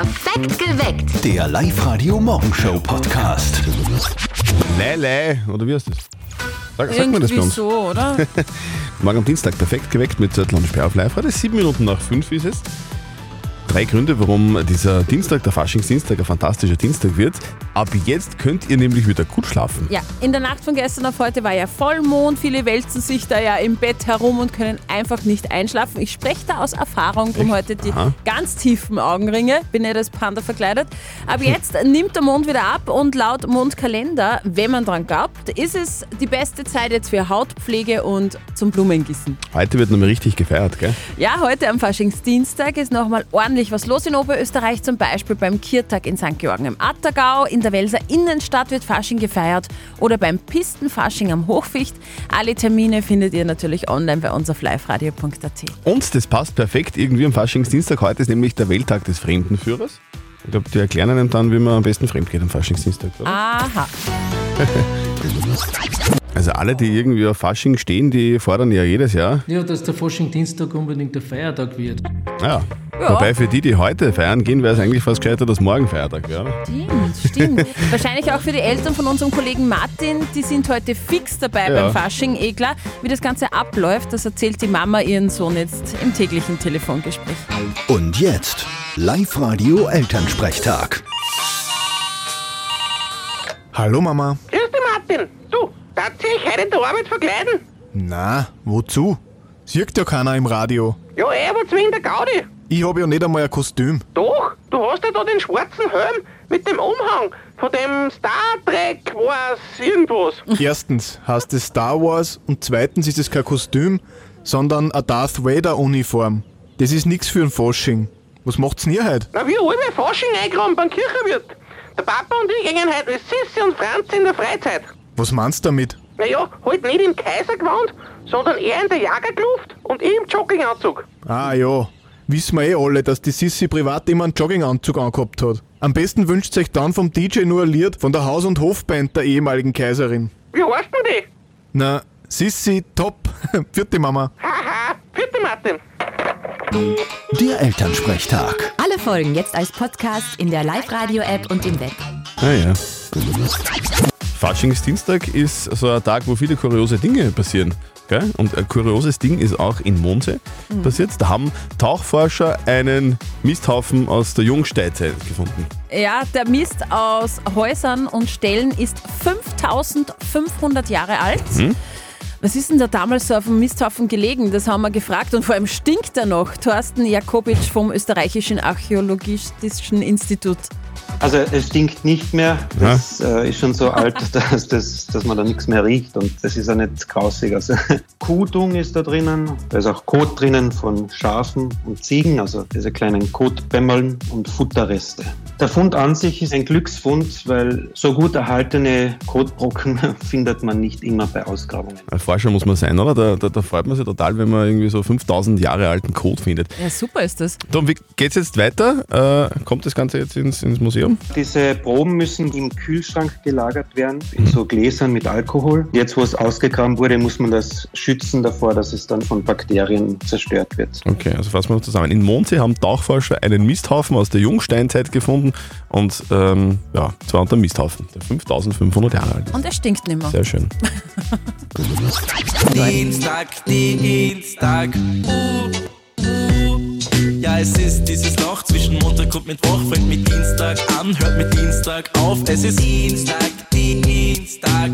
Perfekt geweckt. Der Live-Radio-Morgenshow-Podcast. Lele, oder wie heißt das? Sag, sagt man das bei Irgendwie uns? so, oder? Morgen am Dienstag perfekt geweckt mit Zettel und Sperr auf live -Radio. Sieben Minuten nach fünf ist es. Drei Gründe, warum dieser Dienstag, der Faschingsdienstag, ein fantastischer Dienstag wird. Ab jetzt könnt ihr nämlich wieder gut schlafen. Ja, in der Nacht von gestern auf heute war ja Vollmond. Viele wälzen sich da ja im Bett herum und können einfach nicht einschlafen. Ich spreche da aus Erfahrung, drum heute die Aha. ganz tiefen Augenringe. Bin nicht als Panda verkleidet. Aber jetzt nimmt der Mond wieder ab und laut Mondkalender, wenn man dran glaubt, ist es die beste Zeit jetzt für Hautpflege und zum Blumengießen. Heute wird nochmal richtig gefeiert, gell? Ja, heute am Faschingsdienstag ist nochmal ordentlich was los in Oberösterreich, zum Beispiel beim Kiertag in St. Georgen im Attergau, in der Welser Innenstadt wird Fasching gefeiert oder beim Pistenfasching am Hochficht. Alle Termine findet ihr natürlich online bei uns auf liveradio.at. Und das passt perfekt irgendwie am Faschingsdienstag. Heute ist nämlich der Welttag des Fremdenführers. Ich glaube, die erklären einem dann, wie man am besten fremd geht am Faschingsdienstag. Oder? Aha. Also alle, die irgendwie auf Fasching stehen, die fordern ja jedes Jahr. Ja, dass der Fasching-Dienstag unbedingt der Feiertag wird. Ja. Ja. Wobei für die, die heute feiern gehen, wäre es eigentlich fast gescheiter, dass morgen Feiertag wäre. oder? Stimmt, stimmt. Wahrscheinlich auch für die Eltern von unserem Kollegen Martin, die sind heute fix dabei Ja. beim Fasching. Eh klar, wie das Ganze abläuft, das erzählt die Mama ihren Sohn jetzt im täglichen Telefongespräch. Und jetzt Live-Radio Elternsprechtag. Hallo Mama. Grüß dich, Martin. Du, darf ich heute in der Arbeit verkleiden? Na, wozu? Sieht ja keiner im Radio. Ja, eh, aber zwingend der Gaudi. Ich habe ja nicht einmal ein Kostüm. Doch, du hast ja da den schwarzen Helm mit dem Umhang von dem Star Trek was irgendwas. Erstens heißt es Star Wars und zweitens ist es kein Kostüm, sondern eine Darth Vader Uniform. Das ist nix für ein Fasching. Was macht's denn ihr heute? Na, wir alle Fasching eingraben beim Kirchenwirt. Der Papa und ich gehen heute mit Sissi und Franz in der Freizeit. Was meinst du damit? Naja, halt nicht im Kaisergewand, sondern eher in der Jagerkluft und ich im Jogginganzug. Ah ja, wissen wir eh alle, dass die Sissi privat immer einen Jogginganzug angehabt hat. Am besten wünscht sich dann vom DJ nur ein Lied von der Haus- und Hofband der ehemaligen Kaiserin. Wie heißt denn die? Na, Sissi, top. Vierte Mama. Haha, vierte Martin. Der Elternsprechtag. Alle Folgen jetzt als Podcast in der Live-Radio-App und im Web. Ah ja. Faschingsdienstag ist so ein Tag, wo viele kuriose Dinge passieren. Gell? Und ein kurioses Ding ist auch in Mondsee passiert. Da haben Tauchforscher einen Misthaufen aus der Jungsteinzeit gefunden. Ja, der Mist aus Häusern und Ställen ist 5500 Jahre alt. Was ist denn da damals so auf dem Misthaufen gelegen? Das haben wir gefragt und vor allem stinkt er noch. Thorsten Jakobitsch vom Österreichischen Archäologischen Institut. Also es stinkt nicht mehr. Das äh, ist schon so alt, dass, dass, dass man da nichts mehr riecht und das ist auch nicht grausig. Also Kuhdung ist da drinnen, da ist auch Kot drinnen von Schafen und Ziegen, also diese kleinen Kotbämmeln und Futterreste. Der Fund an sich ist ein Glücksfund, weil so gut erhaltene Kotbrocken findet man nicht immer bei Ausgrabungen. Ein Forscher muss man sein, oder? Da, da, da freut man sich total, wenn man irgendwie so 5000 Jahre alten Code findet. Ja, super ist das. Tom, wie geht's jetzt weiter? Äh, kommt das Ganze jetzt ins, ins Museum? Diese Proben müssen im Kühlschrank gelagert werden, in so Gläsern mit Alkohol. Jetzt, wo es ausgegraben wurde, muss man das schützen davor, dass es dann von Bakterien zerstört wird. Okay, also fassen wir noch zusammen. In Mondsee haben Tauchforscher einen Misthaufen aus der Jungsteinzeit gefunden und ähm, ja, zwar unter Misthaufen, der 5500 Jahre alt ist. Und er stinkt nicht mehr. Sehr schön. Dienstag, Dienstag. Uh. Ja, es ist dieses Loch zwischen Montag und Mittwoch. Fängt mit Dienstag an, hört mit Dienstag auf. Es ist Dienstag, Dienstag.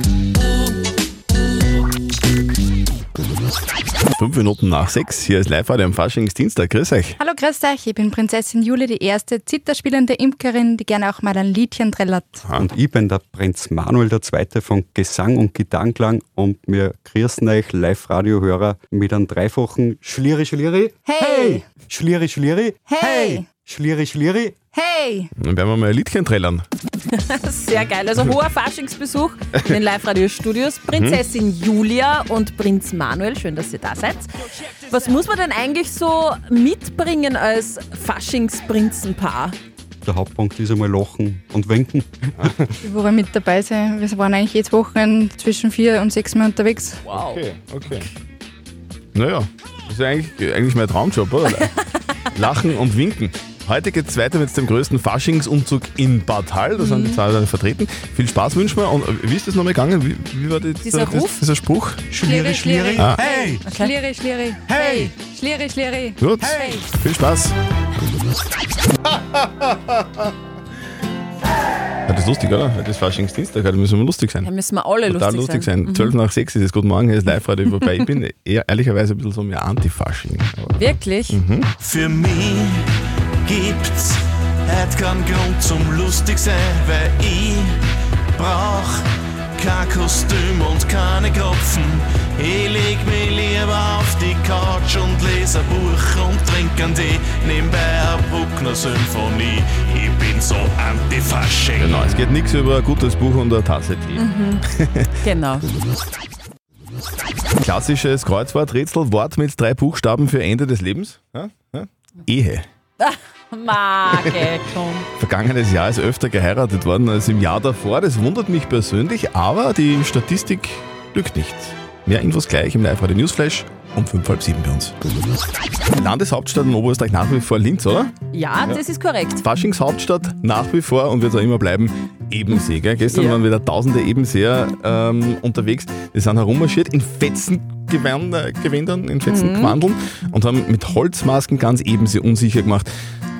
Fünf Minuten nach sechs, hier ist live am Faschingsdienstag. Grüß euch. Hallo, grüß euch. Ich bin Prinzessin Julie, die erste zitterspielende Imkerin, die gerne auch mal ein Liedchen trällert. Und ich bin der Prinz Manuel II. von Gesang und Gitarrenklang und wir grüßen euch Live-Radio-Hörer mit einem dreifachen Schliri, Schliri. Hey! Schliri, Schliri. Hey! Schliri, Schliri. Hey! Dann werden wir mal ein Liedchen trällern. Sehr geil. Also hoher Faschingsbesuch in den Live-Radio-Studios. Prinzessin Julia und Prinz Manuel, schön, dass ihr da seid. Was muss man denn eigentlich so mitbringen als Faschingsprinzenpaar? Der Hauptpunkt ist einmal lachen und winken. Ich wollte mit dabei sein. Wir waren eigentlich jedes Wochenende zwischen vier und sechs Mal unterwegs. Wow. Okay, okay. Naja, das ist ja eigentlich, eigentlich mein Traumjob, oder? Lachen und winken. Heute geht es weiter mit dem größten Faschingsumzug in Bad Hall. Da sind die zwei vertreten. Viel Spaß wünschen wir. Und äh, wie ist das nochmal gegangen? Wie, wie war die, Dieser das, Ruf? dieser Spruch? Schliri, Schliri. Ah. Hey! Schliri, Schliri. Hey! Schliri, Schliri. Gut. Viel Spaß. Ja, das ist lustig, oder? Heute ist Faschingsdienstag, heute müssen wir lustig sein. Da müssen wir alle Total lustig, lustig sein. Mhm. 12 nach 6 ist es. Guten Morgen, hier ist Live-Radio, wobei ich bin eher, ehrlicherweise ein bisschen so mehr Anti-Fasching. Wirklich? Mhm. Für mich gibt's heute keinen Grund zum lustig sein, weil ich brauch kein Kostüm und keine Kropfen. Ich leg mich lieber auf die Couch und lese ein Buch und trinke einen Tee. Nebenbei eine Bruckner Symphonie. Ich bin so anti-Fasching. Genau, es geht nichts über ein gutes Buch und eine Tasse Tee. Mhm. Genau. Klassisches Kreuzworträtsel, Wort mit drei Buchstaben für Ende des Lebens. Ja? Ja? Ehe. Marke, komm. Vergangenes Jahr ist öfter geheiratet worden als im Jahr davor. Das wundert mich persönlich, aber die Statistik lügt nicht. Mehr Infos gleich im Live-Radio Newsflash um fünf, halb sieben bei uns. Landeshauptstadt in Oberösterreich nach wie vor Linz, oder? Ja, das ist korrekt. Faschingshauptstadt nach wie vor und wird auch immer bleiben Ebensee. Gell? Gestern Ja. waren wieder tausende Ebenseer ähm, unterwegs. Die sind herummarschiert in Fetzengewändern, in Fetzengewandeln und haben mit Holzmasken ganz Ebensee unsicher gemacht.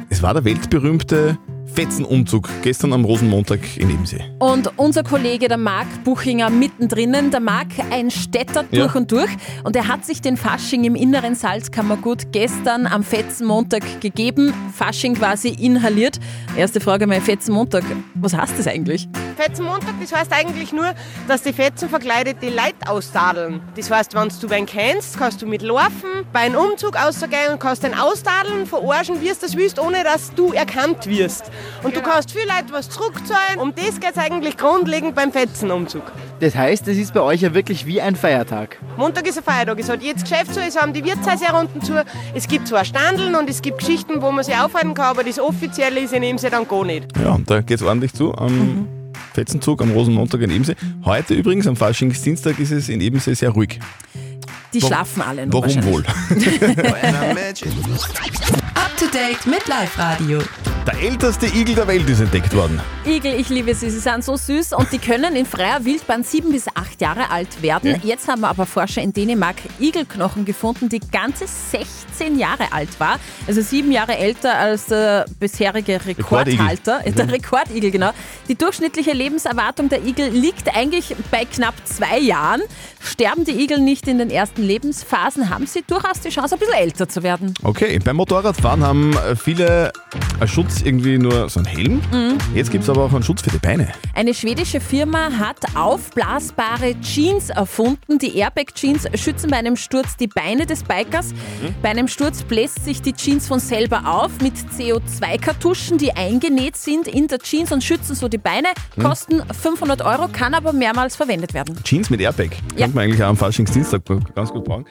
Es war der weltberühmte Fetzenumzug gestern am Rosenmontag in Ebensee. Und unser Kollege, der Marc Buchinger, mittendrin. Der Marc, ein Städter Ja. durch und durch. Und er hat sich den Fasching im inneren Salzkammergut gestern am Fetzenmontag gegeben. Fasching quasi inhaliert. Erste Frage mal, Fetzenmontag, was heißt das eigentlich? Fetzenmontag, das heißt eigentlich nur, dass die Fetzen verkleidete Leute aussadeln. Das heißt, wenn du wen kennst, kannst du mitlaufen, bei einem Umzug rausgehen und kannst den ausdadeln, verarschen, wie du das willst, ohne dass du erkannt wirst. Und du kannst viel Leute was zurückzahlen. Um das geht es eigentlich grundlegend beim Fetzenumzug. Das heißt, es ist bei euch ja wirklich wie ein Feiertag. Montag ist ein Feiertag, es hat jetzt Geschäft zu, es haben die Wirtshäuser unten zu. Es gibt zwar Standeln und es gibt Geschichten, wo man sich aufhalten kann, aber das Offizielle ist in Sinne dann gar nicht. Ja, und da geht es ordentlich zu am Fetzenzug am Rosenmontag in Ebensee. Heute übrigens, am Faschingsdienstag, ist es in Ebensee sehr ruhig. Die Warum- schlafen alle noch Warum wohl? Up to date mit Live Radio. Der älteste Igel der Welt ist entdeckt worden. Igel, ich liebe sie. Sie sind so süß und die können in freier Wildbahn sieben bis acht Jahre alt werden. Ja. Jetzt haben aber Forscher in Dänemark Igelknochen gefunden, die ganze 16 Jahre alt war. Also sieben Jahre älter als der bisherige Rekordigel. Rekordhalter. Mhm. Der Rekordigel, genau. Die durchschnittliche Lebenserwartung der Igel liegt eigentlich bei knapp zwei Jahren. Sterben die Igel nicht in den ersten Lebensphasen, haben sie durchaus die Chance, ein bisschen älter zu werden. Okay, beim Motorradfahren haben viele als Schutz irgendwie nur so einen Helm. Mhm. Jetzt gibt es aber auch einen Schutz für die Beine. Eine schwedische Firma hat aufblasbare Jeans erfunden. Die Airbag-Jeans schützen bei einem Sturz die Beine des Bikers. Bei einem Sturz bläst sich die Jeans von selber auf mit CO2-Kartuschen, die eingenäht sind in der Jeans und schützen so die Beine. Mhm. Kosten 500 Euro, kann aber mehrmals verwendet werden. Jeans mit Airbag. Ja. Könnte man eigentlich auch am Faschingsdienstag ganz gut brauchen.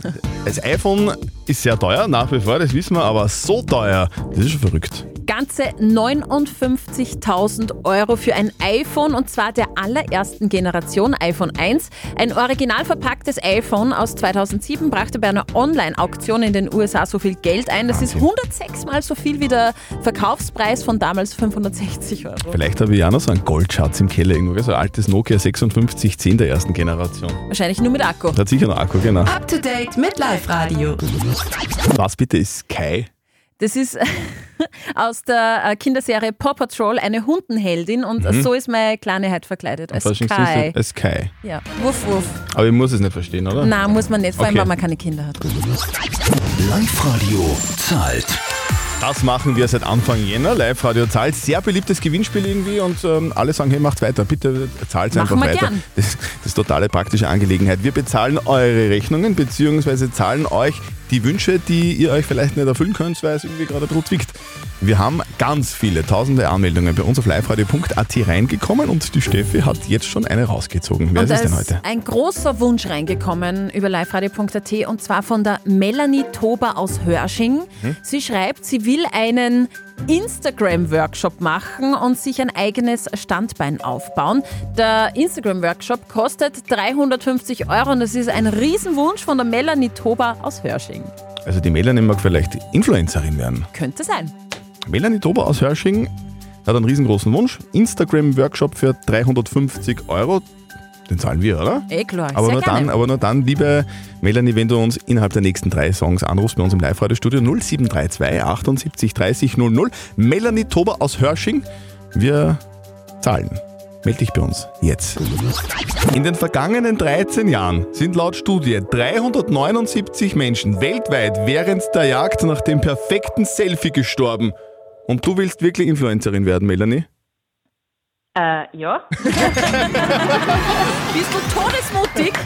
das iPhone ist sehr teuer, nach wie vor, das wissen wir, aber so teuer, das ist schon verrückt. Ganze 59.000 Euro für ein iPhone und zwar der allerersten Generation, iPhone 1. Ein original verpacktes iPhone aus 2007 brachte bei einer Online-Auktion in den USA so viel Geld ein. Das ist 106 mal so viel wie der Verkaufspreis von damals 560 Euro. Vielleicht habe ich auch noch so einen Goldschatz im Keller irgendwo, so ein altes Nokia 5610 der ersten Generation. Wahrscheinlich nur mit Akku. Hat sicher noch Akku, genau. Up to date mit Live Radio. Was bitte ist Kai? Das ist aus der äh, Kinderserie Paw Patrol eine Hundenheldin und Mhm. so ist meine Kleine halt verkleidet als Kai. Als Kai. Ja, wuff, wuff. Aber ich muss es nicht verstehen, oder? Nein, muss man nicht, vor allem, Okay. weil man keine Kinder hat. Live-Radio zahlt. Das machen wir seit Anfang Jänner. Live-Radio zahlt. Sehr beliebtes Gewinnspiel irgendwie und ähm, alle sagen, hey, macht weiter. Bitte zahlt einfach wir weiter. gern. Das, das ist totale praktische Angelegenheit. Wir bezahlen eure Rechnungen beziehungsweise zahlen euch die Wünsche, die ihr euch vielleicht nicht erfüllen könnt, weil es irgendwie gerade ein bisschen zwickt. Wir haben ganz viele, tausende Anmeldungen bei uns auf liveradio.at reingekommen und die Steffi hat jetzt schon eine rausgezogen. Wer und ist es denn heute? ein großer Wunsch reingekommen über liveradio.at und zwar von der Melanie Tober aus Hörsching. Mhm. Sie schreibt, sie will einen Instagram-Workshop machen und sich ein eigenes Standbein aufbauen. Der Instagram-Workshop kostet 350 Euro und das ist ein Riesenwunsch von der Melanie Tober aus Hörsching. Also die Melanie mag vielleicht Influencerin werden. Könnte sein. Melanie Tober aus Hörsching hat einen riesengroßen Wunsch. Instagram-Workshop für 350 Euro. Den zahlen wir, oder? Eh klar, Aber nur, gerne. dann, aber nur dann, liebe Melanie, wenn du uns innerhalb der nächsten drei Songs anrufst bei uns im Live-Radio-Studio 0732 78 30 00. Melanie Tober aus Hörsching. Wir zahlen. Meld dich bei uns jetzt. In den vergangenen 13 Jahren sind laut Studie 379 Menschen weltweit während der Jagd nach dem perfekten Selfie gestorben. Und du willst wirklich Influencerin werden, Melanie? Äh, ja. Bist du todesmutig?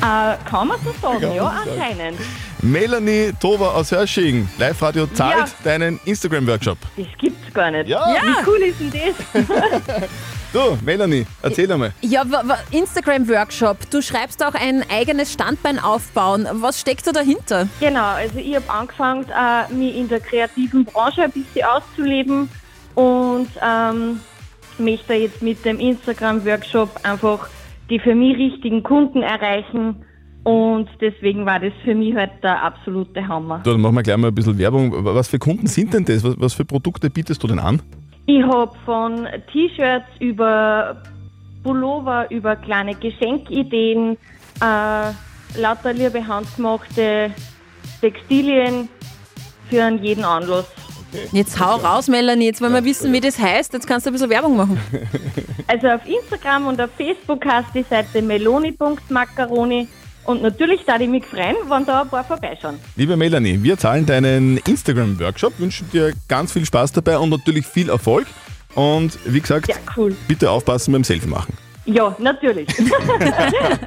Äh, kann man so sagen, ja, anscheinend. Melanie Tober aus Hörsching, Live-Radio zahlt Ja. deinen Instagram-Workshop. Das gibt's gar nicht. Ja. Wie cool ist denn das? Du, Melanie, erzähl einmal. Ja, wa- wa- Instagram-Workshop. Du schreibst auch ein eigenes Standbein aufbauen. Was steckt da dahinter? Genau, also ich habe angefangen, äh, mich in der kreativen Branche ein bisschen auszuleben und ähm, möchte jetzt mit dem Instagram-Workshop einfach die für mich richtigen Kunden erreichen und deswegen war das für mich halt der absolute Hammer. Du, dann machen wir gleich mal ein bisschen Werbung. Was für Kunden sind denn das? Was, was für Produkte bietest du denn an? Ich habe von T-Shirts über Pullover, über kleine Geschenkideen, äh, lauter liebe handgemachte Textilien für jeden Anlass. Jetzt hau raus, Melanie. Jetzt wollen wir wissen, wie das heißt. Jetzt kannst du ein bisschen Werbung machen. Also auf Instagram und auf Facebook heißt die Seite meloni.macaroni und natürlich da ich mich freuen, wenn da ein paar vorbeischauen. Liebe Melanie, wir zahlen deinen Instagram-Workshop, wünschen dir ganz viel Spaß dabei und natürlich viel Erfolg. Und wie gesagt, bitte aufpassen beim Selfie machen. Ja, natürlich.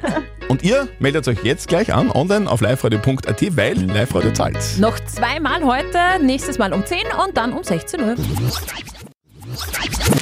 Und ihr meldet euch jetzt gleich an, online auf liveradio.at, weil Live-Radio zahlt. Noch zweimal heute, nächstes Mal um 10 und dann um 16 Uhr.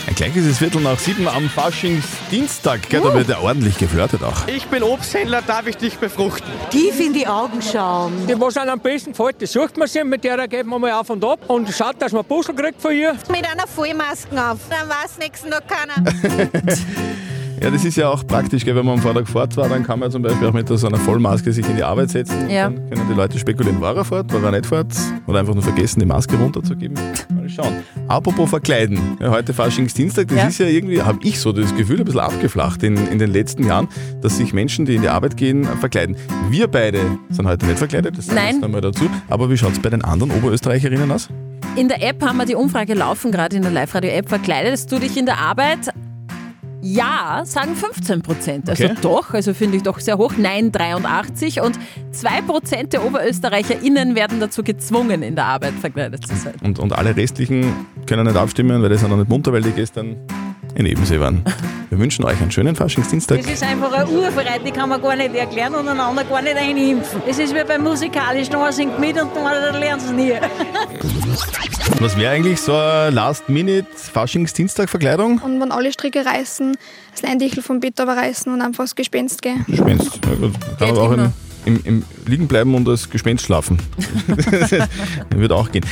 Ein gleich ist es Viertel nach sieben am Faschingsdienstag. Gell, da wird ja ordentlich geflirtet auch. Ich bin Obsthändler, darf ich dich befruchten? Tief in die Augen schauen. Die, was einem am besten gefällt, das sucht man sich, mit der geht man mal auf und ab und schaut, dass man Puzzle kriegt von ihr. Mit einer Vollmaske auf. Dann weiß nächsten Tag keiner. Ja, das ist ja auch praktisch, gell, wenn man am Vortag fort war, dann kann man zum Beispiel auch mit so einer Vollmaske sich in die Arbeit setzen. Ja. Dann können die Leute spekulieren, war er fort, war er nicht fort oder einfach nur vergessen, die Maske runterzugeben. Mal schauen. Apropos verkleiden. Ja, heute Faschingsdienstag, das Ja. ist ja irgendwie, habe ich so das Gefühl, ein bisschen abgeflacht in, in den letzten Jahren, dass sich Menschen, die in die Arbeit gehen, verkleiden. Wir beide sind heute nicht verkleidet, das sage ich Nein. jetzt nochmal dazu. Aber wie schaut es bei den anderen Oberösterreicherinnen aus? In der App haben wir die Umfrage laufen, gerade in der Live-Radio-App. Verkleidest du dich in der Arbeit? Ja, sagen 15 Prozent. Also Okay. doch, also finde ich doch sehr hoch. Nein, 83. Und 2 Prozent der OberösterreicherInnen werden dazu gezwungen, in der Arbeit verkleidet zu sein. Und, und alle restlichen können nicht abstimmen, weil die sind noch nicht munter, weil die gestern in Ebensee waren. Wir wünschen euch einen schönen Faschingsdienstag. Das ist einfach eine Urfreiheit, die kann man gar nicht erklären und einander gar nicht einimpfen. Das ist wie beim Musikalischen, einer singt mit und der andere lernt es nie. Was wäre eigentlich so eine Last-Minute-Faschingsdienstag-Verkleidung? Und wenn alle Stricke reißen, das Leindichl vom Bett aber reißen und einfach das Gespenst gehen. Gespenst. Ja, gut. Kann aber auch im, im, im Liegen bleiben und als Gespenst schlafen. Würde auch gehen.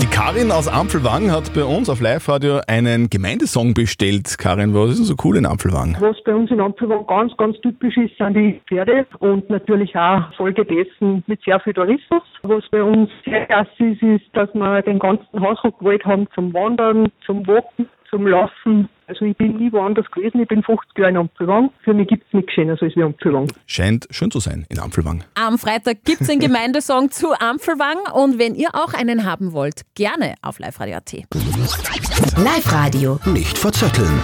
Die Karin aus Ampfelwang hat bei uns auf Live-Radio einen Gemeindesong bestellt. Karin, was ist denn so cool in Ampfelwang? Was bei uns in Ampelwang ganz, ganz typisch ist, sind die Pferde und natürlich auch Folge dessen mit sehr viel Tourismus. Was bei uns sehr klasse ist, ist, dass wir den ganzen Hausruckwald haben zum Wandern, zum Walken, zum Laufen. Also ich bin nie woanders gewesen, ich bin 50 Jahre in Ampelwang. Für mich gibt es nichts Schöneres als wie Ampelwang. Scheint schön zu sein in Ampfelwang. Am Freitag gibt es den Gemeindesong zu Ampfelwang und wenn ihr auch einen haben wollt, gerne auf liveradio.at. Live-Radio. Nicht verzetteln.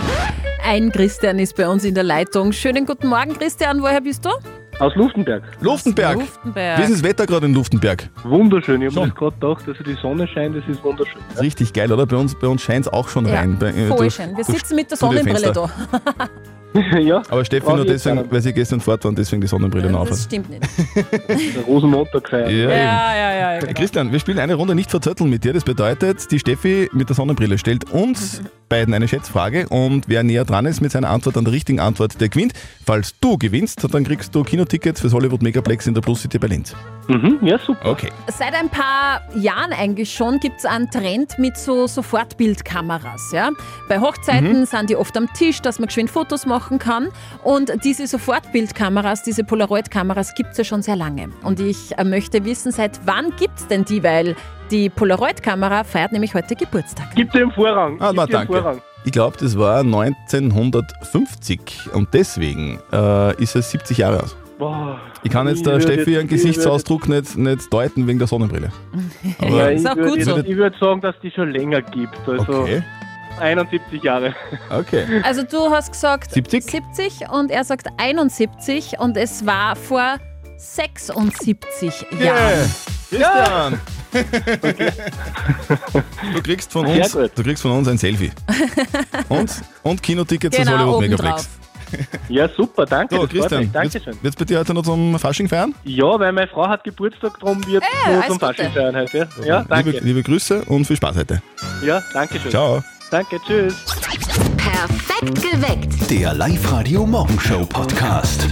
Ein Christian ist bei uns in der Leitung. Schönen guten Morgen, Christian. Woher bist du? Aus Luftenberg. Luftenberg. Luftenberg. Wie ist das Wetter gerade in Luftenberg? Wunderschön. Ich habe mir gerade gedacht, dass die Sonne scheint, das ist wunderschön. Ist richtig geil, oder? Bei uns, bei uns scheint es auch schon Ja, rein. Bei, äh, voll durch- schön. Wir durch sitzen mit der. Sonnenbrille da. ja. Aber Steffi nur deswegen, weil sie gestern fort waren, deswegen die Sonnenbrille noch auf. Das stimmt nicht. Der Rosenmontag gefeiert. Ja, ja, ja. Ja genau. Christian, wir spielen eine Runde nicht verzötteln mit dir. Das bedeutet, die Steffi mit der Sonnenbrille stellt uns beiden eine Schätzfrage und wer näher dran ist mit seiner Antwort an der richtigen Antwort, der gewinnt. Falls du gewinnst, dann kriegst du Kinotickets fürs Hollywood Megaplex in der Plus City Berlin. Mhm, ja, super. Okay. Seit ein paar Jahren eigentlich schon gibt es einen Trend mit so Sofortbildkameras. Ja? Bei Hochzeiten Mhm. sind die oft am Tisch, dass man geschwind Fotos machen kann. Und diese Sofortbildkameras, diese Polaroid-Kameras gibt es ja schon sehr lange. Und ich äh, möchte wissen, seit wann gibt es denn die? Weil Die Polaroid-Kamera feiert nämlich heute Geburtstag. Gib dem Vorrang. Ah, Gib na, dem danke. Vorrang. Ich glaube, das war 1950 und deswegen äh, ist es 70 Jahre aus. Boah. Ich kann jetzt Ich der würde Steffi ihren Gesichtsausdruck nicht, nicht deuten wegen der Sonnenbrille. Ja, ich Ist auch würde so. ich würde sagen, dass die schon länger gibt. Also Okay. 71 Jahre. Okay. Also du hast gesagt 70? 70 und er sagt 71 und es war vor 76 Jahren. Christian! Du kriegst von uns, du kriegst von uns ein Selfie. Und, und Kinotickets Genau, zu Hollywood Megaplex. Ja, super, danke. So, Christian, Dankeschön. wird's bei dir heute noch zum Fasching feiern? Ja, weil meine Frau hat Geburtstag, darum wird Äh, nur alles zum. Fasching feiern heute. Ja, danke. Liebe, liebe Grüße und viel Spaß heute. Ja, danke schön. Ciao. Danke, tschüss. Perfekt geweckt. Der Live-Radio Morgenshow Podcast.